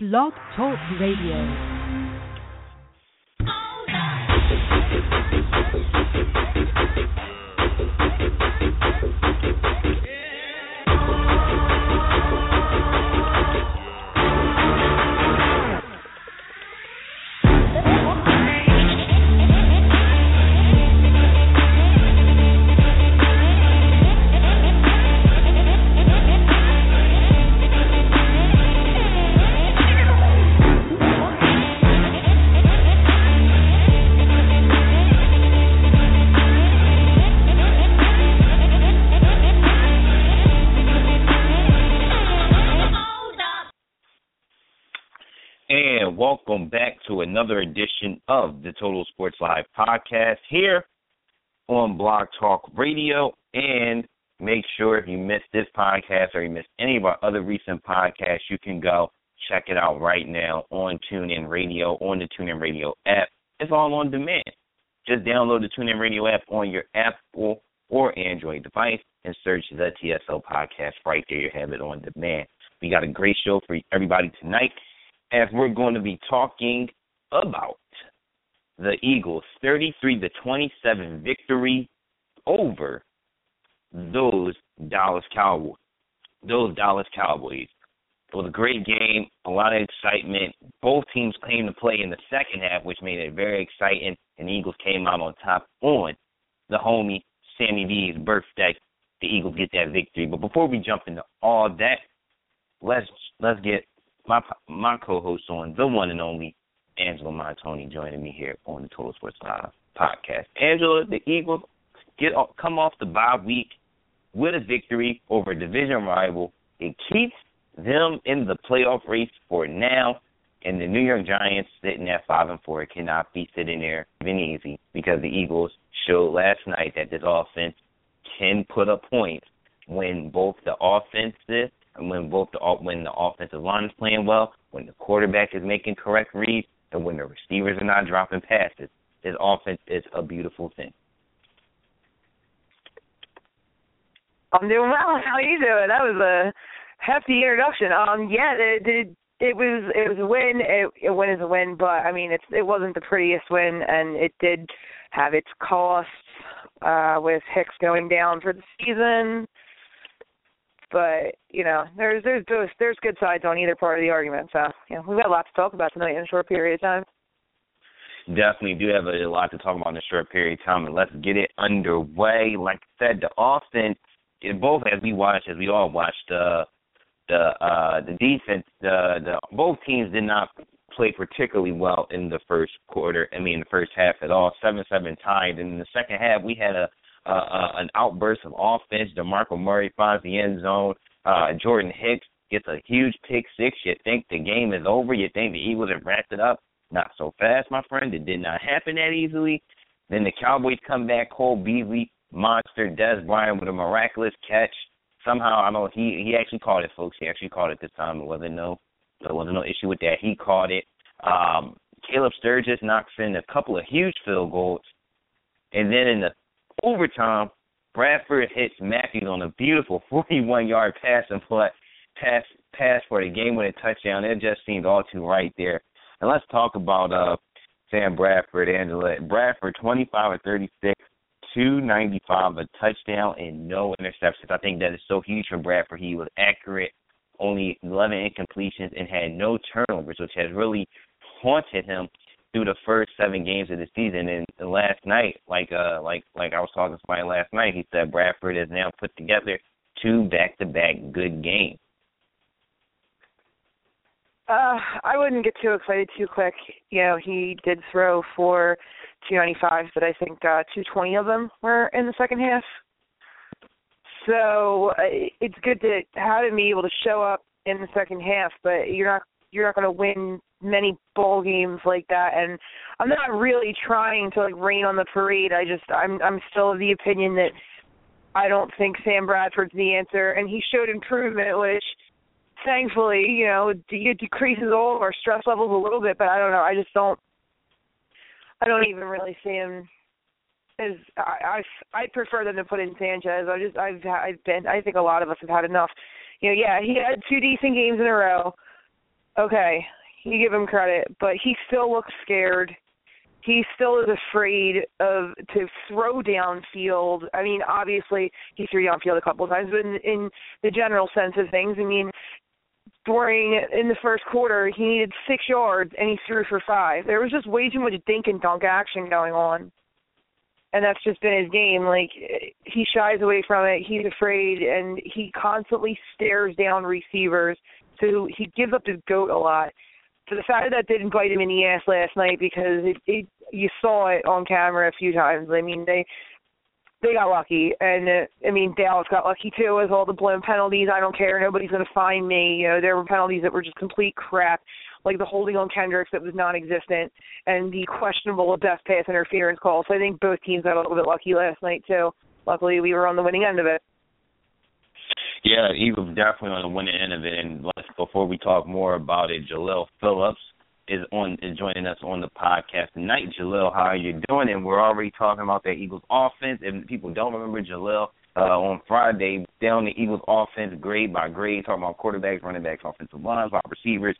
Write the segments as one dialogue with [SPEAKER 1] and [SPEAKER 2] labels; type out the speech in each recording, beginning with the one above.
[SPEAKER 1] Blog Talk Radio.
[SPEAKER 2] Another edition of the Total Sports Live podcast here on Blog Talk Radio. And make sure if you missed this podcast or you missed any of our other recent podcasts, you can go check it out right now on TuneIn Radio, on the TuneIn Radio app. It's all on demand. Just download the TuneIn Radio app on your Apple or Android device and search the TSL podcast right there. You have it on demand. We got a great show for everybody tonight as we're going to be talking about the Eagles' 33 to 27 victory over those Dallas Cowboys. Those Dallas Cowboys. It was a great game, a lot of excitement. Both teams came to play in the second half, which made it very exciting, and the Eagles came out on top on the homie Sammy V's birthday. The Eagles get that victory. But before we jump into all that, let's let's get my my co-host on the one and only Angela Montoni joining me here on the Total Sports Live podcast. Angela, the Eagles get come off the bye week with a victory over a division rival. It keeps them in the playoff race for now. And the New York Giants sitting at five and four cannot be sitting there even easy because the Eagles showed last night that this offense can put up points when both the offensive and when both the when the offensive line is playing well, when the quarterback is making correct reads, and when the receivers are not dropping passes, this offense is a beautiful thing.
[SPEAKER 3] I'm doing well. How are you doing? That was a hefty introduction. Um, yeah, it it, it was it was a win. It, a win is a win, but I mean, it's it wasn't the prettiest win, and it did have its costs uh, with Hicks going down for the season but you know, there's there's there's, there's good sides on either part of the argument. So you know, we've got a lot to talk about tonight in a short period of time.
[SPEAKER 2] Definitely do have a lot to talk about in a short period of time, and let's get it underway. Like I said, the offense, it both as we watched, as we all watched, uh, the uh, the defense, the the both teams did not play particularly well in the first quarter. I mean, the first half at all. Seven seven tied, and in the second half we had a uh, uh, an outburst of offense. DeMarco Murray finds the end zone. Uh, Jordan Hicks gets a huge pick six. You think the game is over. You think the Eagles have wrapped it up. Not so fast, my friend. It did not happen that easily. Then the Cowboys come back. Cole Beasley, monster. Dez Bryant with a miraculous catch. Somehow, I know he he actually caught it, folks. He actually caught it this time. It wasn't no there wasn't no issue with that. He caught it. Um, Caleb Sturgis knocks in a couple of huge field goals. And then in the overtime, Bradford hits Matthews on a beautiful 41-yard pass and play, pass pass for the game-winning touchdown. It just seemed all too right there. And let's talk about uh, Sam Bradford, Angela. Bradford, 25 or 36, 295, a touchdown, and no interceptions. I think that is so huge for Bradford. He was accurate, only 11 incompletions, and had no turnovers, which has really haunted him through the first seven games of the season. And last night, like uh like like I was talking to somebody last night, he said Bradford has now put together two back to back good games.
[SPEAKER 3] Uh, I wouldn't get too excited too quick. You know, he did throw for 295, but I think uh, 220 of them were in the second half. So uh, it's good to have him be able to show up in the second half, but you're not you're not going to win many bowl games like that and I'm not really trying to like rain on the parade. I just I'm I'm still of the opinion that I don't think Sam Bradford's the answer and he showed improvement which thankfully, you know, it decreases all of our stress levels a little bit, but I don't know. I just don't I don't even really see him as I I I prefer them to put in Sanchez. I just I've I've been I think a lot of us have had enough. You know, yeah, he had two decent games in a row okay, you give him credit, but he still looks scared. He still is afraid of to throw downfield. I mean, obviously he threw downfield a couple of times, but in, in the general sense of things, I mean, during in the first quarter he needed six yards and he threw for five. There was just way too much dink and dunk action going on. And that's just been his game. Like he shies away from it. He's afraid, and he constantly stares down receivers. So he gives up his goat a lot. So the fact that didn't bite him in the ass last night because it, it you saw it on camera a few times. I mean they they got lucky, and uh, I mean Dallas got lucky too with all the blown penalties. I don't care. Nobody's to find me. You know, there were penalties that were just complete crap, like the holding on Kendricks that was non-existent, and the questionable best pass interference call. So I think both teams got a little bit lucky last night too. Luckily, we were on the winning end of it.
[SPEAKER 2] Yeah, he was definitely on the winning end of it. And let's, before we talk more about it, Jalil Phillips is on is joining us on the podcast tonight. Jalil, how are you doing? And we're already talking about that Eagles offense. If people don't remember Jalil, uh, on Friday, down the Eagles offense grade by grade, talking about quarterbacks, running backs, offensive lines, wide receivers,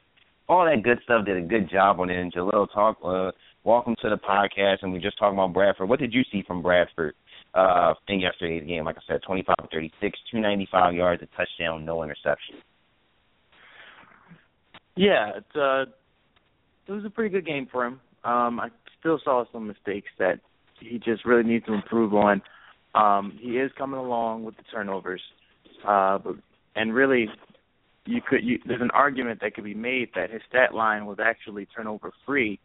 [SPEAKER 2] all that good stuff. Did a good job on it. And Jalil, talk. Uh, welcome to the podcast. And we just talking about Bradford. What did you see from Bradford uh, in yesterday's game? Like I said, 25 36, 295 yards, a touchdown, no interception.
[SPEAKER 4] Yeah, it's uh it was a pretty good game for him. Um, I still saw some mistakes that he just really needs to improve on. Um, he is coming along with the turnovers, uh, but and really, you could you, there's an argument that could be made that his stat line was actually turnover free,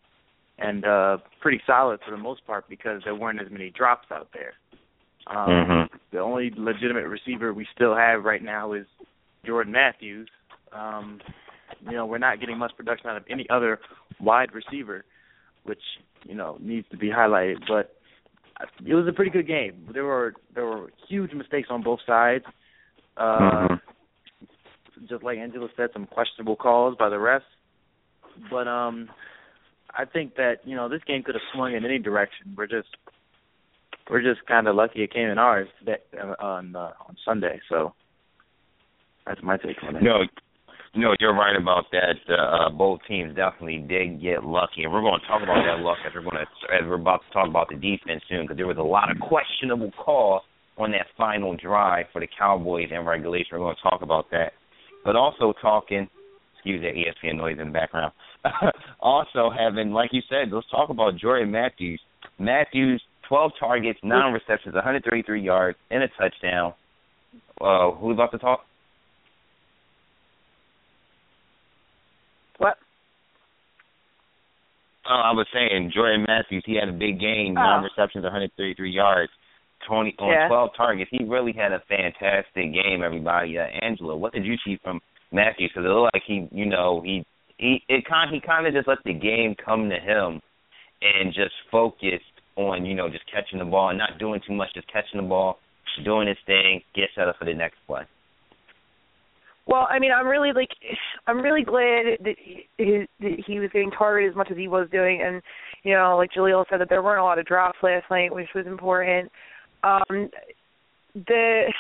[SPEAKER 4] and uh, pretty solid for the most part because there weren't as many drops out there. Um,
[SPEAKER 2] mm-hmm.
[SPEAKER 4] The only legitimate receiver we still have right now is Jordan Matthews. Um, you know, we're not getting much production out of any other wide receiver, which you know needs to be highlighted. But it was a pretty good game. There were there were huge mistakes on both sides. Uh,
[SPEAKER 2] mm-hmm.
[SPEAKER 4] Just like Angela said, some questionable calls by the refs. But um, I think that you know this game could have swung in any direction. We're just we're just kind of lucky it came in ours that, uh, on uh, on Sunday. So that's my take on it.
[SPEAKER 2] No, no, you're right about that. Uh, both teams definitely did get lucky, and we're going to talk about that luck as we're going to as we're about to talk about the defense soon, because there was a lot of questionable calls on that final drive for the Cowboys in regulation. We're going to talk about that, but also talking. Excuse that ESPN noise in the background. also having, like you said, let's talk about Jordan Matthews. Matthews, 12 targets, nine receptions, 133 yards, and a touchdown. Uh, who's about to talk?
[SPEAKER 3] What?
[SPEAKER 2] Oh, I was saying Jordan Matthews. He had a big game,
[SPEAKER 3] Oh.
[SPEAKER 2] nine receptions, 133 yards, 20 on
[SPEAKER 3] Yeah.
[SPEAKER 2] 12 targets. He really had a fantastic game. Everybody, uh, Angela, what did you see from Matthews? Because it looked like he, you know, he he it kind he kind of just let the game come to him and just focused on you know just catching the ball and not doing too much, just catching the ball, doing his thing, get set up for the next play.
[SPEAKER 3] Well, I mean, I'm really like, I'm really glad that he, that he was getting targeted as much as he was doing, and you know, like Jaleel said, that there weren't a lot of drops last night, which was important. Um, the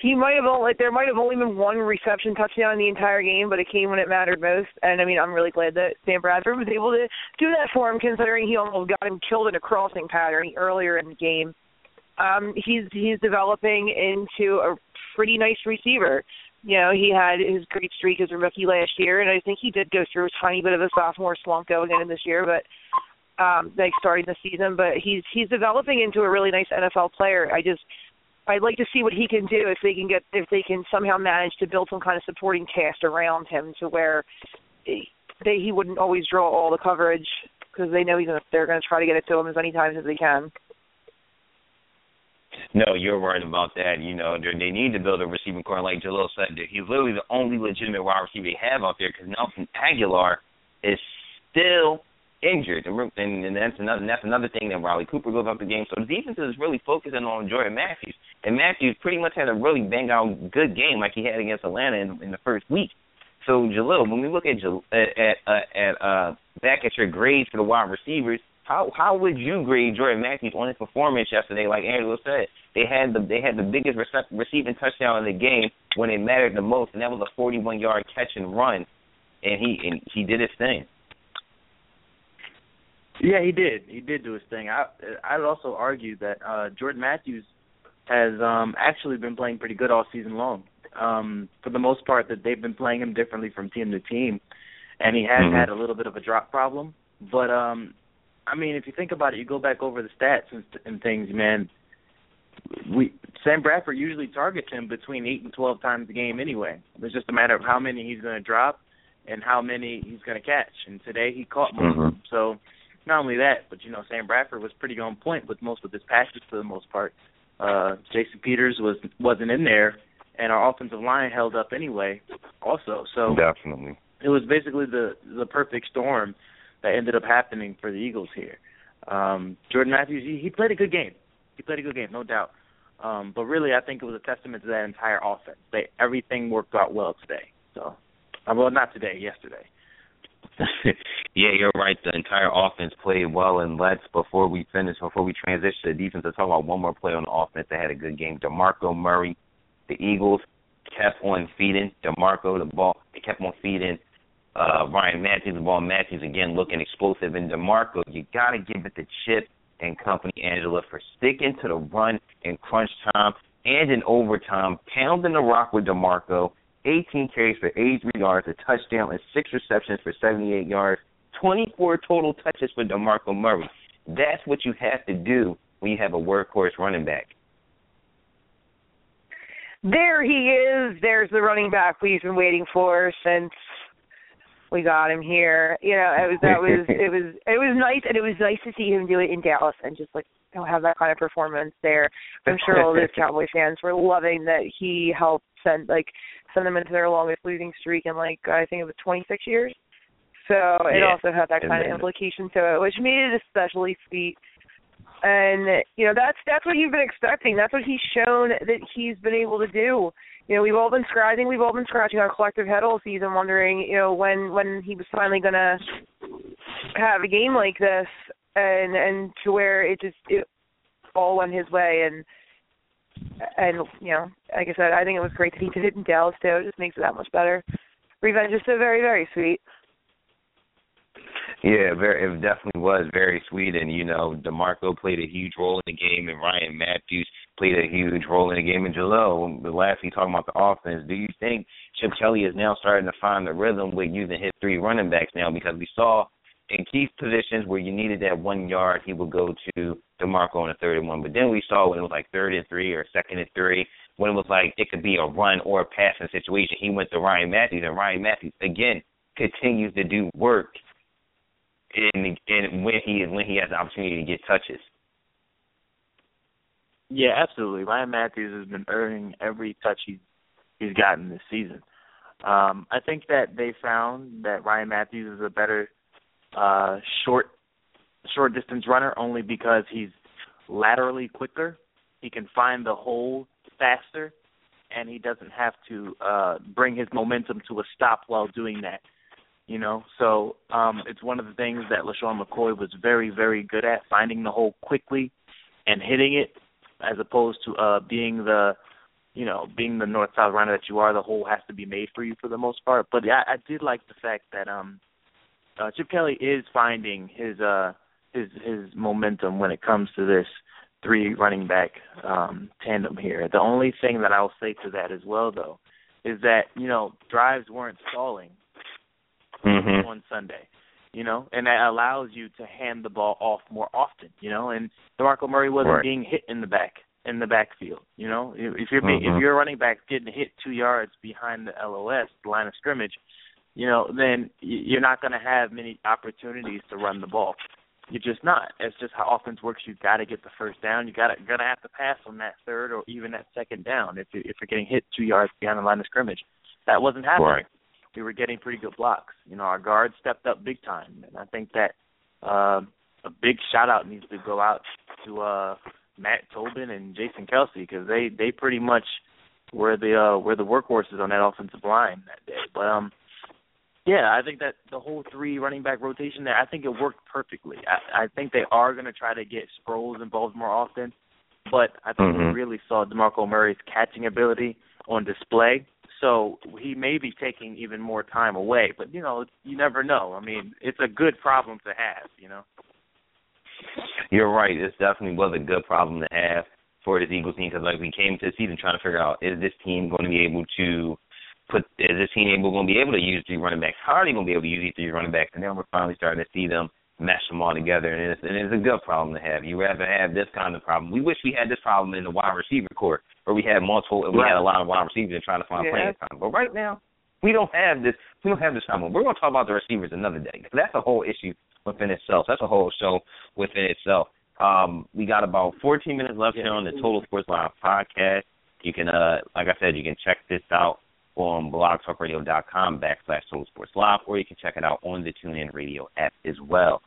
[SPEAKER 3] he might have only like there might have only been one reception touchdown in the entire game, but it came when it mattered most. And I mean, I'm really glad that Sam Bradford was able to do that for him, considering he almost got him killed in a crossing pattern earlier in the game. Um, he's he's developing into a pretty nice receiver. You know, he had his great streak as a rookie last year, and I think he did go through a tiny bit of a sophomore slump going into this year, but um, like starting the season. But he's he's developing into a really nice NFL player. I just I'd like to see what he can do if they can get if they can somehow manage to build some kind of supporting cast around him to where he- they he wouldn't always draw all the coverage because they know he's gonna, they're going to try to get it to him as many times as they can.
[SPEAKER 2] No, you're right about that. You know, they need to build a receiving corps. Like Jalil said, he's literally the only legitimate wide receiver they have out there because Nelson Agholor is still injured, and, and, that's another that's another thing that Riley Cooper goes out the game. So the defense is really focusing on Jordan Matthews, and Matthews pretty much had a really bang out good game like he had against Atlanta in, in the first week. So Jalil, when we look at at at, uh, at uh, back at your grades for the wide receivers, how how would you grade Jordan Matthews on his performance yesterday? Like Angela said, they had the they had the biggest rece- receiving touchdown in the game when it mattered the most, and that was a 41 yard catch and run. and he and he did his thing.
[SPEAKER 4] Yeah, he did. He did do his thing. I I'd also argue that uh Jordan Matthews has um actually been playing pretty good all season long. Um for the most part that they've been playing him differently from team to team and he has
[SPEAKER 2] Mhm.
[SPEAKER 4] had a little bit of a drop problem. But um I mean if you think about it, you go back over the stats and, and things, man, we Sam Bradford usually targets him between eight and twelve times a game anyway. It's just a matter of how many he's gonna drop and how many he's gonna catch. And today he caught most of
[SPEAKER 2] Mhm.
[SPEAKER 4] them. So not only that, but you know, Sam Bradford was pretty on point with most of his passes for the most part. Uh Jason Peters was wasn't in there and our offensive line held up anyway also. So
[SPEAKER 2] Definitely.
[SPEAKER 4] it was basically the the perfect storm that ended up happening for the Eagles here. Um Jordan Matthews he, he played a good game. He played a good game, no doubt. Um but really I think it was a testament to that entire offense. They everything worked out well today. So uh, well not today, yesterday.
[SPEAKER 2] Yeah, you're right. The entire offense played well, and let's before we finish, before we transition to defense, let's talk about one more play on the offense that had a good game. Demarco Murray, the Eagles kept on feeding Demarco the ball. They kept on feeding uh Ryan Mathews the ball. Mathews again looking explosive, and Demarco, you got to give it to Chip and company Angela for sticking to the run in crunch time and in overtime, pounding the rock with Demarco 18 carries for 83 yards, a touchdown, and six receptions for 78 yards, 24 total touches for DeMarco Murray. That's what you have to do when you have a workhorse running back.
[SPEAKER 3] There he is. There's the running back we've been waiting for since we got him here. You know, it was that was it was it was nice and it was nice to see him do it in Dallas and just like know, have that kind of performance there. I'm sure all those Cowboy fans were loving that he helped send like send them into their longest losing streak in like I think it was 26 years. So it
[SPEAKER 2] Yeah.
[SPEAKER 3] also had that
[SPEAKER 2] And
[SPEAKER 3] kind of implication to it, which made it especially sweet. And you know that's that's what you've been expecting. That's what he's shown that he's been able to do. You know, we've all been scratching. We've all been scratching our collective head all season, wondering, you know, when when he was finally gonna have a game like this, and and to where it just it all went his way. And and you know, like I said, I think it was great that he did it in Dallas too. It just makes it that much better. Revenge is so very very sweet.
[SPEAKER 2] Yeah, very. It definitely was very sweet, and you know, Demarco played a huge role in the game, and Ryan Mathews played a huge role in the game. And Jalil, the last thing talking about the offense, do you think Chip Kelly is now starting to find the rhythm with using his three running backs now? Because we saw in key positions where you needed that one yard, he would go to Demarco on the third and one. But then we saw when it was like third and three or second and three, when it was like it could be a run or a passing situation, he went to Ryan Mathews, and Ryan Mathews again continues to do work in in when he when he has the opportunity to get touches.
[SPEAKER 4] Yeah, absolutely. Ryan Mathews has been earning every touch he's he's gotten this season. Um, I think that they found that Ryan Mathews is a better uh, short short distance runner only because he's laterally quicker. He can find the hole faster, and he doesn't have to uh, bring his momentum to a stop while doing that. You know, so um, it's one of the things that LeSean McCoy was very, very good at finding the hole quickly and hitting it, as opposed to uh, being the you know, being the north south runner that you are, the hole has to be made for you for the most part. But yeah, I did like the fact that um uh Chip Kelly is finding his uh his his momentum when it comes to this three running back um tandem here. The only thing that I'll say to that as well though is that, you know, drives weren't stalling
[SPEAKER 2] Mm-hmm.
[SPEAKER 4] on Sunday. You know, and that allows you to hand the ball off more often, you know, and DeMarco Murray wasn't
[SPEAKER 2] Right.
[SPEAKER 4] being hit in the back in the backfield. You know, if you're being,
[SPEAKER 2] Mhm.
[SPEAKER 4] if your running back getting hit two yards behind the LOS the line of scrimmage, you know, then you're not going to have many opportunities to run the ball. You're just not. It's just how offense works. You've got to get the first down. You got to gonna have to pass on that third or even that second down if you if you're getting hit two yards behind the line of scrimmage. That wasn't happening
[SPEAKER 2] Right.
[SPEAKER 4] we were getting pretty good blocks. You know, our guards stepped up big time, and I think that uh, a big shout out needs to go out to uh, Matt Tobin and Jason Kelce because they they pretty much were the uh, were the workhorses on that offensive line that day. But um, yeah, I think that the whole three running back rotation there, I think it worked perfectly. I, I think they are going to try to get Sproles involved more often, but I think
[SPEAKER 2] Mhm.
[SPEAKER 4] we really saw DeMarco Murray's catching ability on display So he may be taking even more time away, but you know, you never know. I mean, it's a good problem to have, you know.
[SPEAKER 2] You're right. This definitely was a good problem to have for this Eagles team because, like, we came to the season trying to figure out is this team going to be able to put is this team able going to be able to use three running backs? How are they going to be able to use these three running backs? And then we're finally starting to see them mesh them all together, and it's, and it's a good problem to have. You rather have this kind of problem. We wish we had this problem in the wide receiver court, where we had multiple, we had a lot of wide receivers trying to find
[SPEAKER 3] yeah.
[SPEAKER 2] playing time. But right now, we don't have this. We don't have this problem. We're going to talk about the receivers another day. That's a whole issue within itself. That's a whole show within itself. Um, we got about 14 minutes left here on the Total Sports Live podcast. You can, uh, like I said, you can check this out on blogtalkradio.com backslash Total Sports Live, or you can check it out on the TuneIn Radio app as well.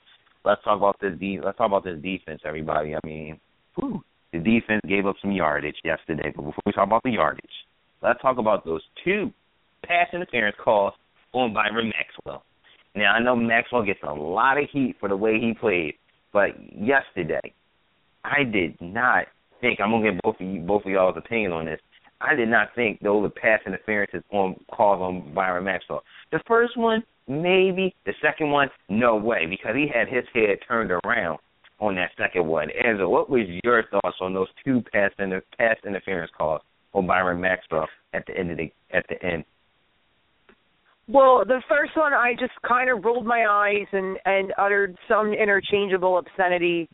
[SPEAKER 2] Let's talk about this. De- let's talk about this defense, everybody. I mean, whew, the defense gave up some yardage yesterday, but before we talk about the yardage, let's talk about those two pass interference calls on Byron Maxwell. Now I know Maxwell gets a lot of heat for the way he played, but yesterday I did not think I'm gonna get both of you both of y'all's opinion on this. I did not think those were pass interferences on calls on Byron Maxwell. The first one, maybe. The second one, no way, because he had his head turned around on that second one. Angela, what was your thoughts on those two pass inter- pass interference calls on Byron Maxwell at the end of the at the end?
[SPEAKER 3] Well, the first one, I just kind of rolled my eyes and and uttered some interchangeable obscenity,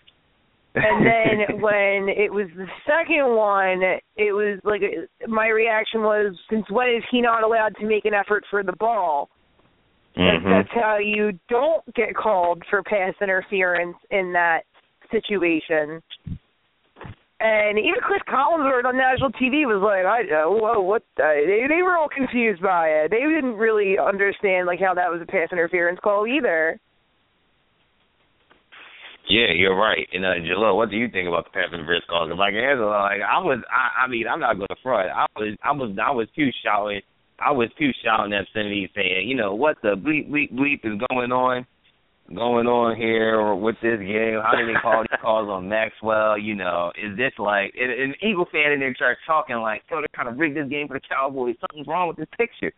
[SPEAKER 3] and then when it was the second one, it was like my reaction was, since when is he not allowed to make an effort for the ball?
[SPEAKER 2] Mm-hmm.
[SPEAKER 3] That's how you don't get called for pass interference in that situation. And even Chris Collinsworth on national TV was like, "I uh, whoa, what?" Uh, they they were all confused by it. They didn't really understand like how that was a pass interference call either.
[SPEAKER 2] Yeah, you're right. And uh, Jalil, what do you think about the pass interference calls? Like Angela, like I was, I, I mean, I'm not going to front. I was, I was, I was too shouting. I was too shouting Cindy saying, you know, what the bleep bleep bleep is going on? going on here with this game? How did they call these calls on Maxwell? You know, is this like an, Eagle fan in there starts talking like, "Oh, they're trying to rig this game for the Cowboys. Something's wrong with this picture."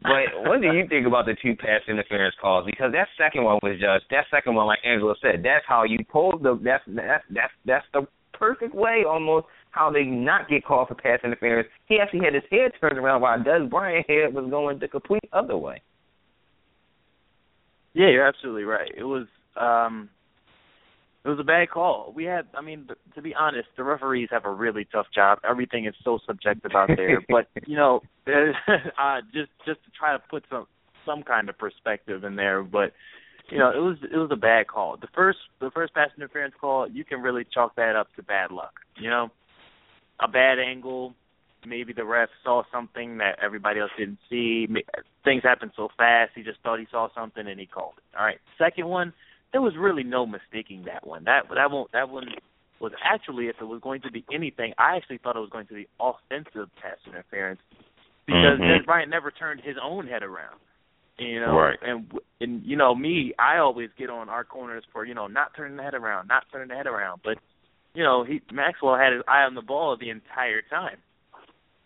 [SPEAKER 2] But what do you think about the two pass interference calls? Because that second one was just that second one, like Angela said, that's how you pulled the that's that's that's that's the perfect way almost how they not get called for pass interference. He actually had his head turned around while Dez Bryant head was going the complete other way.
[SPEAKER 4] Yeah, you're absolutely right. It was um it was a bad call. We had I mean to be honest, the referees have a really tough job. Everything is so subjective out there. but, you know, uh just just to try to put some some kind of perspective in there, but you know, it was it was a bad call. The first the first pass interference call, you can really chalk that up to bad luck, you know? A bad angle, maybe the ref saw something that everybody else didn't see. Things happened so fast, he just thought he saw something and he called it. All right. Second one, there was really no mistaking that one. That that one that one was actually, if it was going to be anything, I actually thought it was going to be offensive pass interference because
[SPEAKER 2] mm-hmm.
[SPEAKER 4] Dez Bryant never turned his own head around. You know,
[SPEAKER 2] right.
[SPEAKER 4] and and you know me, I always get on our corners for you know not turning the head around, not turning the head around, but you know he Maxwell had his eye on the ball the entire time.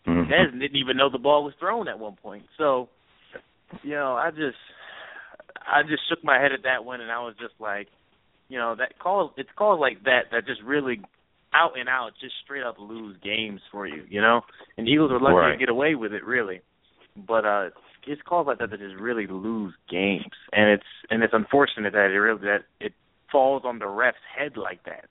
[SPEAKER 2] Mm-hmm.
[SPEAKER 4] Dez didn't even know the ball was thrown at one point. So, you know, I just I just shook my head at that one and I was just like, you know, that call it's calls like that that just really out and out just straight up lose games for you, you know? And Eagles were lucky
[SPEAKER 2] right.
[SPEAKER 4] to get away with it really. But uh it's calls like that that just really lose games. And it's and it's unfortunate that it really that it falls on the ref's head like that.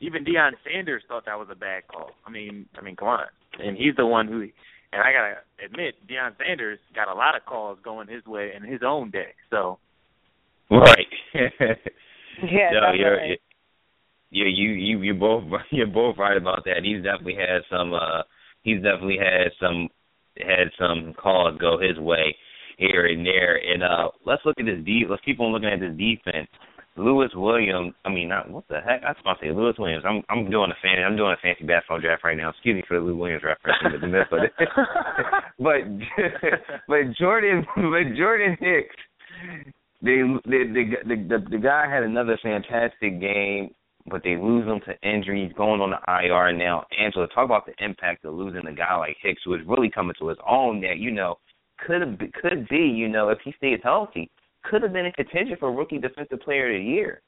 [SPEAKER 4] Even Deion Sanders thought that was a bad call. I mean I mean, come on and he's the one who and I gotta admit, Deion Sanders got a lot of calls going his way in his own day. So
[SPEAKER 2] Right.
[SPEAKER 3] Yeah,
[SPEAKER 2] so
[SPEAKER 3] definitely.
[SPEAKER 2] you're, you you you you both you're both right about that. He's definitely had some uh he's definitely had some had some calls go his way here and there. And uh let's look at this de- let's keep on looking at this defense. Lewis Williams, I mean, not what the heck? I was about to say Lewis Williams. I'm I'm doing a fan. I'm doing a fancy basketball draft right now. Excuse me for the Lewis Williams reference, but the myth, but but Jordan, but Jordan Hicks, the the the the, the guy had another fantastic game. but they lose him to injury. He's going on the IR now. Angela, talk about the impact of losing a guy like Hicks, who is really coming to his own. That you know could have could be, you know, if he stays healthy, could have been a contention for rookie defensive player of the year.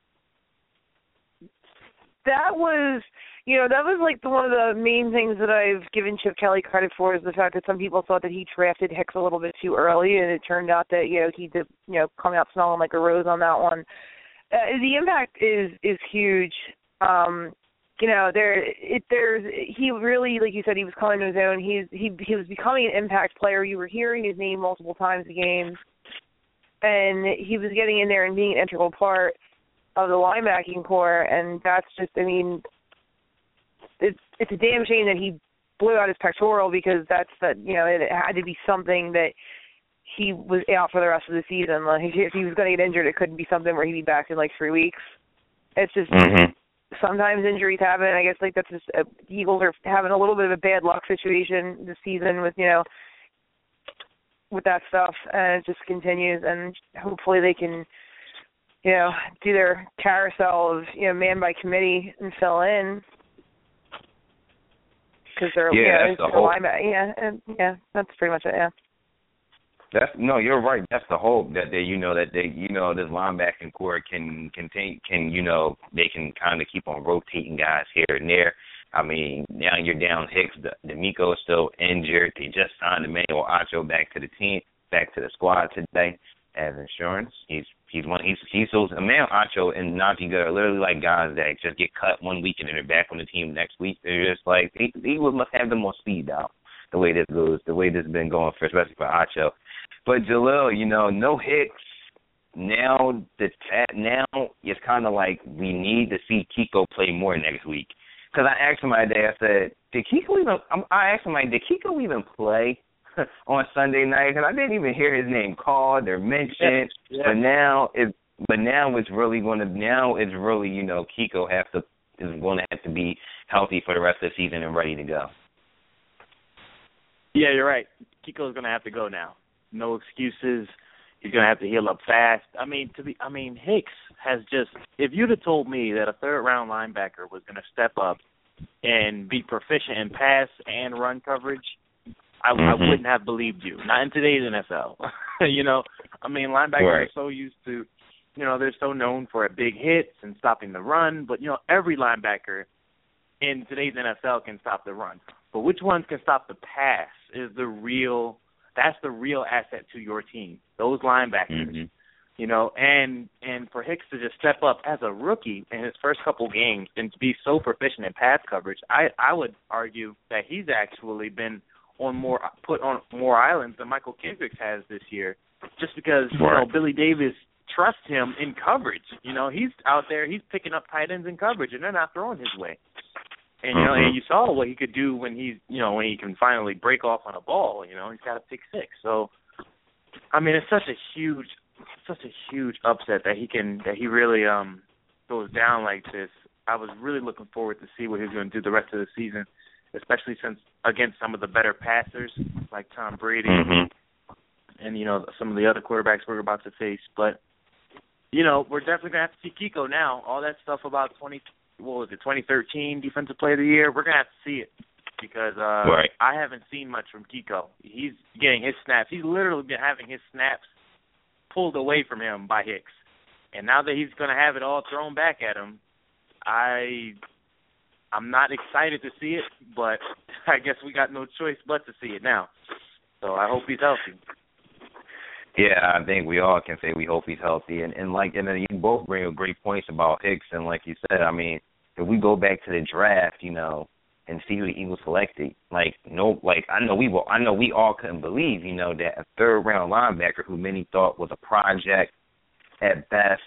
[SPEAKER 3] That was, you know, that was like the, one of the main things that I've given Chip Kelly credit for is the fact that some people thought that he drafted Hicks a little bit too early, and it turned out that you know he did, you know, come out smelling like a rose on that one. Uh, the impact is is huge. Um, you know, there it there's he really like you said he was coming to his own. He's he he was becoming an impact player. You were hearing his name multiple times a game, and he was getting in there and being an integral part of the linebacking corps. And that's just I mean, it's it's a damn shame that he blew out his pectoral because that's that you know it had to be something that he was out for the rest of the season. Like if he was going to get injured, it couldn't be something where he'd be back in like three weeks. It's just
[SPEAKER 2] mm-hmm.
[SPEAKER 3] sometimes injuries happen. I guess like that's just uh, Eagles are having a little bit of a bad luck situation this season with you know with that stuff, and it just continues. And hopefully they can you know do their carousel of you know man by committee and fill in because they're
[SPEAKER 2] yeah,
[SPEAKER 3] you know,
[SPEAKER 2] that's the whole.
[SPEAKER 3] yeah, and yeah, that's pretty much it. Yeah.
[SPEAKER 2] That's no, you're right. That's the hope that they, you know, that they, you know, this linebacking corps can contain, can you know, they can kind of keep on rotating guys here and there. I mean, now you're down Hicks. DeMeco is still injured. They just signed Emmanuel Acho back to the team, back to the squad today as insurance. He's he's one. He's he's those Emmanuel Acho and Najee Goode are literally like guys that just get cut one week and then they're back on the team next week. They're just like they they must have them on speed dial the way this goes, the way this has been going for especially for Acho. But Jalil, you know, no Hicks. Now the now it's kind of like we need to see Kiko play more next week. Because I asked him my day, I said, did Kiko even? I asked him like, did Kiko even play on Sunday night? Because I didn't even hear his name called or mentioned.
[SPEAKER 4] Yeah.
[SPEAKER 2] But now it, but now it's really going to now it's really you know Kiko has to is going to have to be healthy for the rest of the season and ready to go.
[SPEAKER 4] Yeah, you're right. Kiko's going to have to go now no excuses. He's going to have to heal up fast. I mean, to be, I mean, Hicks has just. If you'd have told me that a third round linebacker was going to step up and be proficient in pass and run coverage, I,
[SPEAKER 2] mm-hmm.
[SPEAKER 4] I wouldn't have believed you. Not in today's NFL. you know, I mean, linebackers
[SPEAKER 2] right.
[SPEAKER 4] are so used to, you know, they're so known for big hits and stopping the run. But you know, every linebacker in today's NFL can stop the run. But which ones can stop the pass is the real that's the real asset to your team. Those linebackers.
[SPEAKER 2] Mm-hmm.
[SPEAKER 4] You know, and and for Hicks to just step up as a rookie in his first couple games and to be so proficient in pass coverage, I I would argue that he's actually been on more put on more islands than Mychal Kendricks has this year, just because you know Billy Davis trusts him in coverage. You know, he's out there, he's picking up tight ends in coverage, and they're not throwing his way. And you know,
[SPEAKER 2] Mhm.
[SPEAKER 4] and you saw what he could do when he's, you know, when he can finally break off on a ball. You know, he's got a pick six. So, I mean, it's such a huge, such a huge upset that he can, that he really um goes down like this. I was really looking forward to see what he's going to do the rest of the season, especially since against some of the better passers like Tom Brady
[SPEAKER 2] Mhm.
[SPEAKER 4] and you know some of the other quarterbacks we're about to face. But you know, we're definitely gonna have to see Kiko now. All that stuff about twenty what was it, twenty thirteen defensive player of the year, we're gonna have to see it. Because uh
[SPEAKER 2] Right.
[SPEAKER 4] I haven't seen much from Kiko. He's getting his snaps. He's literally been having his snaps pulled away from him by Hicks. And now that he's gonna have it all thrown back at him, I I'm not excited to see it, but I guess we got no choice but to see it now. So I hope he's healthy.
[SPEAKER 2] Yeah, I think we all can say we hope he's healthy, and and like and then you both bring up great points about Hicks, and like you said, I mean, if we go back to the draft, you know, and see who the Eagles selected, like no, like I know we will, I know we all couldn't believe, you know, that a third round linebacker who many thought was a project at best,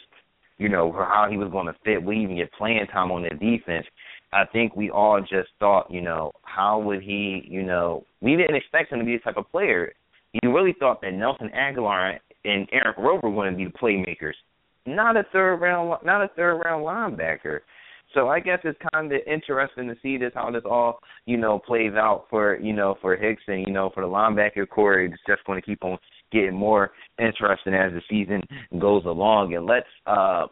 [SPEAKER 2] you know, for how he was going to fit, we even get playing time on the defense. I think we all just thought, you know, how would he, you know, we didn't expect him to be the type of player you really thought that Nelson Agholor and Eric Rowe were going to be the playmakers, not a third round, not a third round linebacker. So I guess it's kind of interesting to see this how this all you know plays out for you know for Hicks and you know for the linebacker corps. It's just going to keep on getting more interesting as the season goes along. And let's uh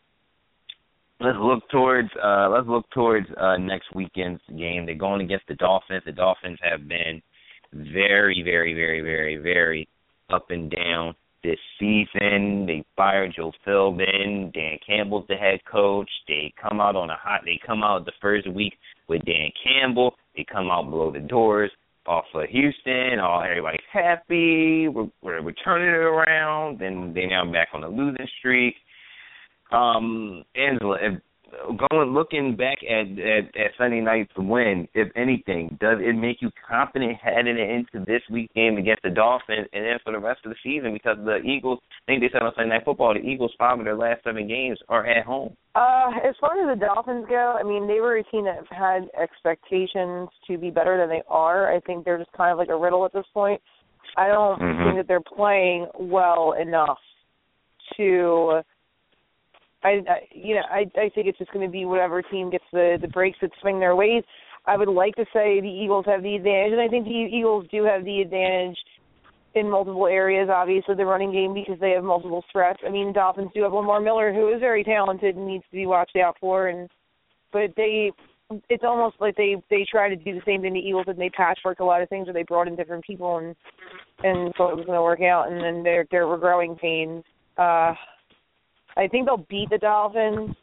[SPEAKER 2] let's look towards uh let's look towards uh next weekend's game. They're going against the Dolphins. The Dolphins have been very, very, very, very, very up and down this season. They fired Joe Philbin. Dan Campbell's the head coach. They come out on a hot. They come out the first week with Dan Campbell. They come out below the doors off of Houston. All everybody's happy. We're, we're, we're turning it around. Then they now back on a losing streak. Um, Angela, if going looking back at, at at Sunday night's win, if anything, does it make you confident heading into this week game against the Dolphins and then for the rest of the season? Because the Eagles, I think they said on Sunday Night Football, the Eagles five of their last seven games are at home.
[SPEAKER 3] Uh, as far as the Dolphins go, I mean, they were a team that had expectations to be better than they are. I think they're just kind of like a riddle at this point. I don't
[SPEAKER 2] Mhm.
[SPEAKER 3] think that they're playing well enough to I, I you know I I think it's just going to be whatever team gets the the breaks that swing their ways. I would like to say the Eagles have the advantage, and I think the Eagles do have the advantage in multiple areas. Obviously, the running game because they have multiple threats. I mean, Dolphins do have Lamar Miller, who is very talented and needs to be watched out for, and but they. It's almost like they they try to do the same thing the Eagles did. and They patchwork a lot of things, where they brought in different people and and thought it was going to work out, and then they're they're growing pains. Uh, I think they'll beat the Dolphins.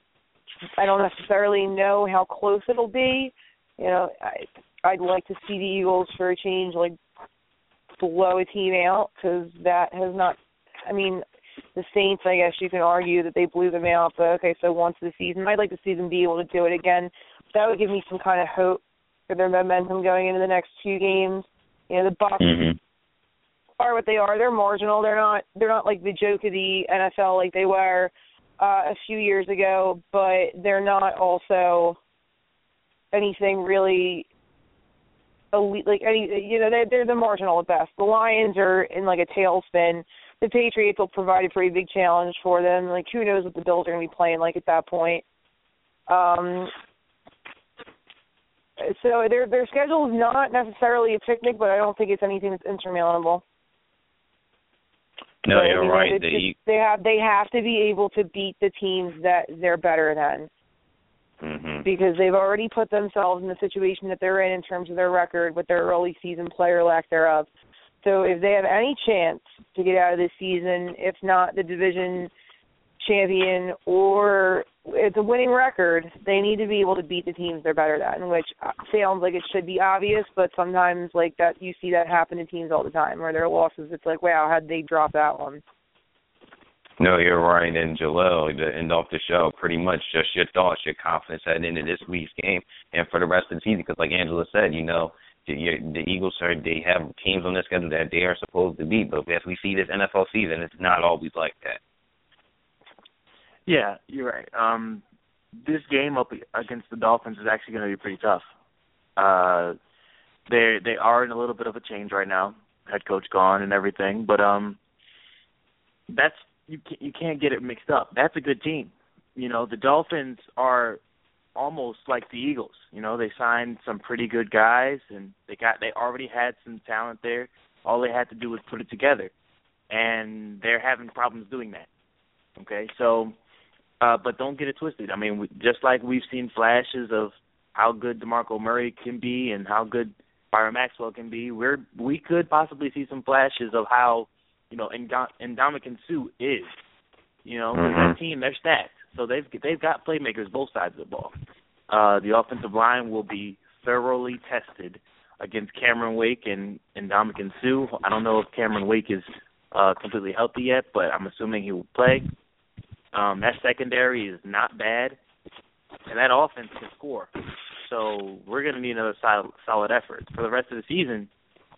[SPEAKER 3] I don't necessarily know how close it'll be. You know, I I'd like to see the Eagles for a change, like blow a team out because that has not. I mean, the Saints. I guess you can argue that they blew them out, but okay, so once the season, I'd like to see them be able to do it again. That would give me some kind of hope for their momentum going into the next two games. You know, the Bucks
[SPEAKER 2] Mm-hmm.
[SPEAKER 3] Are what they are. They're marginal. They're not. They're not like the joke of the NFL like they were uh, a few years ago. But they're not also anything really elite. Like any, you know, they're they're the marginal at best. The Lions are in like a tailspin. The Patriots will provide a pretty big challenge for them. Like who knows what the Bills are going to be playing like at that point. Um, so their their schedule is not necessarily a picnic, but I don't think it's anything that's insurmountable.
[SPEAKER 2] No,
[SPEAKER 3] I
[SPEAKER 2] you're
[SPEAKER 3] mean,
[SPEAKER 2] right.
[SPEAKER 3] it's just- they have they have to be able to beat the teams that they're better than
[SPEAKER 2] mhm.
[SPEAKER 3] because they've already put themselves in the situation that they're in in terms of their record with their early season player lack thereof. So if they have any chance to get out of this season, if not the division champion or it's a winning record, they need to be able to beat the teams they're better than, which sounds like it should be obvious, but sometimes like that you see that happen to teams all the time where their losses it's like, wow, how'd they drop that one?
[SPEAKER 2] No, you're right. And Jaleel, to end off the show, pretty much just your thoughts, your confidence heading into this week's game and for the rest of the season. Because, like Angela said, you know, the, the Eagles are they have teams on their schedule that they are supposed to beat. But as we see this NFL season, it's not always like that.
[SPEAKER 4] Yeah, you're right. Um, this game up against the Dolphins is actually going to be pretty tough. Uh, they they are in a little bit of a change right now, head coach gone and everything. But um, that's you can't, you can't get it mixed up. That's a good team. You know, the Dolphins are almost like the Eagles. You know, they signed some pretty good guys, and they got they already had some talent there. All they had to do was put it together, and they're having problems doing that. Okay, so uh, but don't get it twisted. I mean, just like we've seen flashes of how good DeMarco Murray can be and how good Byron Maxwell can be, we're we could possibly see some flashes of how you know Ndamukong Suh is. You know,
[SPEAKER 2] Mhm.
[SPEAKER 4] that team they're stacked, so they've they've got playmakers both sides of the ball. Uh, the offensive line will be thoroughly tested against Cameron Wake and and Ndamukong Suh. I don't know if Cameron Wake is uh, completely healthy yet, but I'm assuming he will play. Um, that secondary is not bad, and that offense can score. So we're going to need another solid, solid effort for the rest of the season.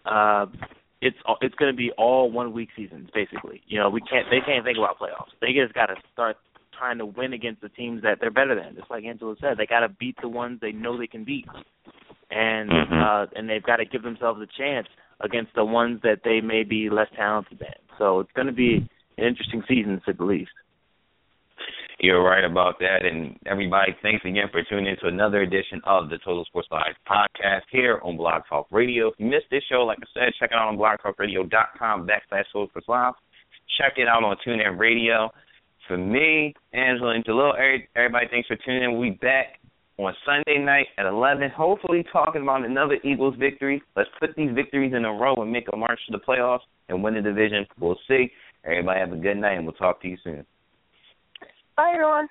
[SPEAKER 4] Uh, it's it's going to be all one week seasons basically. You know, we can't they can't think about playoffs. They just got to start trying to win against the teams that they're better than. Just like Angela said, they got to beat the ones they know they can beat, and
[SPEAKER 2] Mhm.
[SPEAKER 4] uh, and they've got to give themselves a chance against the ones that they may be less talented than. So it's going to be an interesting season, to say the least.
[SPEAKER 2] You're right about that. And everybody, thanks again for tuning in to another edition of the Total Sports Live podcast here on Blog Talk Radio. If you missed this show, like I said, check it out on blogtalkradio.com backslash Total Sports Live. Check it out on TuneIn Radio. For me, Angela and Jalil, everybody, thanks for tuning in. We'll be back on Sunday night at 11, hopefully talking about another Eagles victory. Let's put these victories in a row and make a march to the playoffs and win the division. We'll see. Everybody have a good night, and we'll talk to you soon.
[SPEAKER 3] Bye, everyone.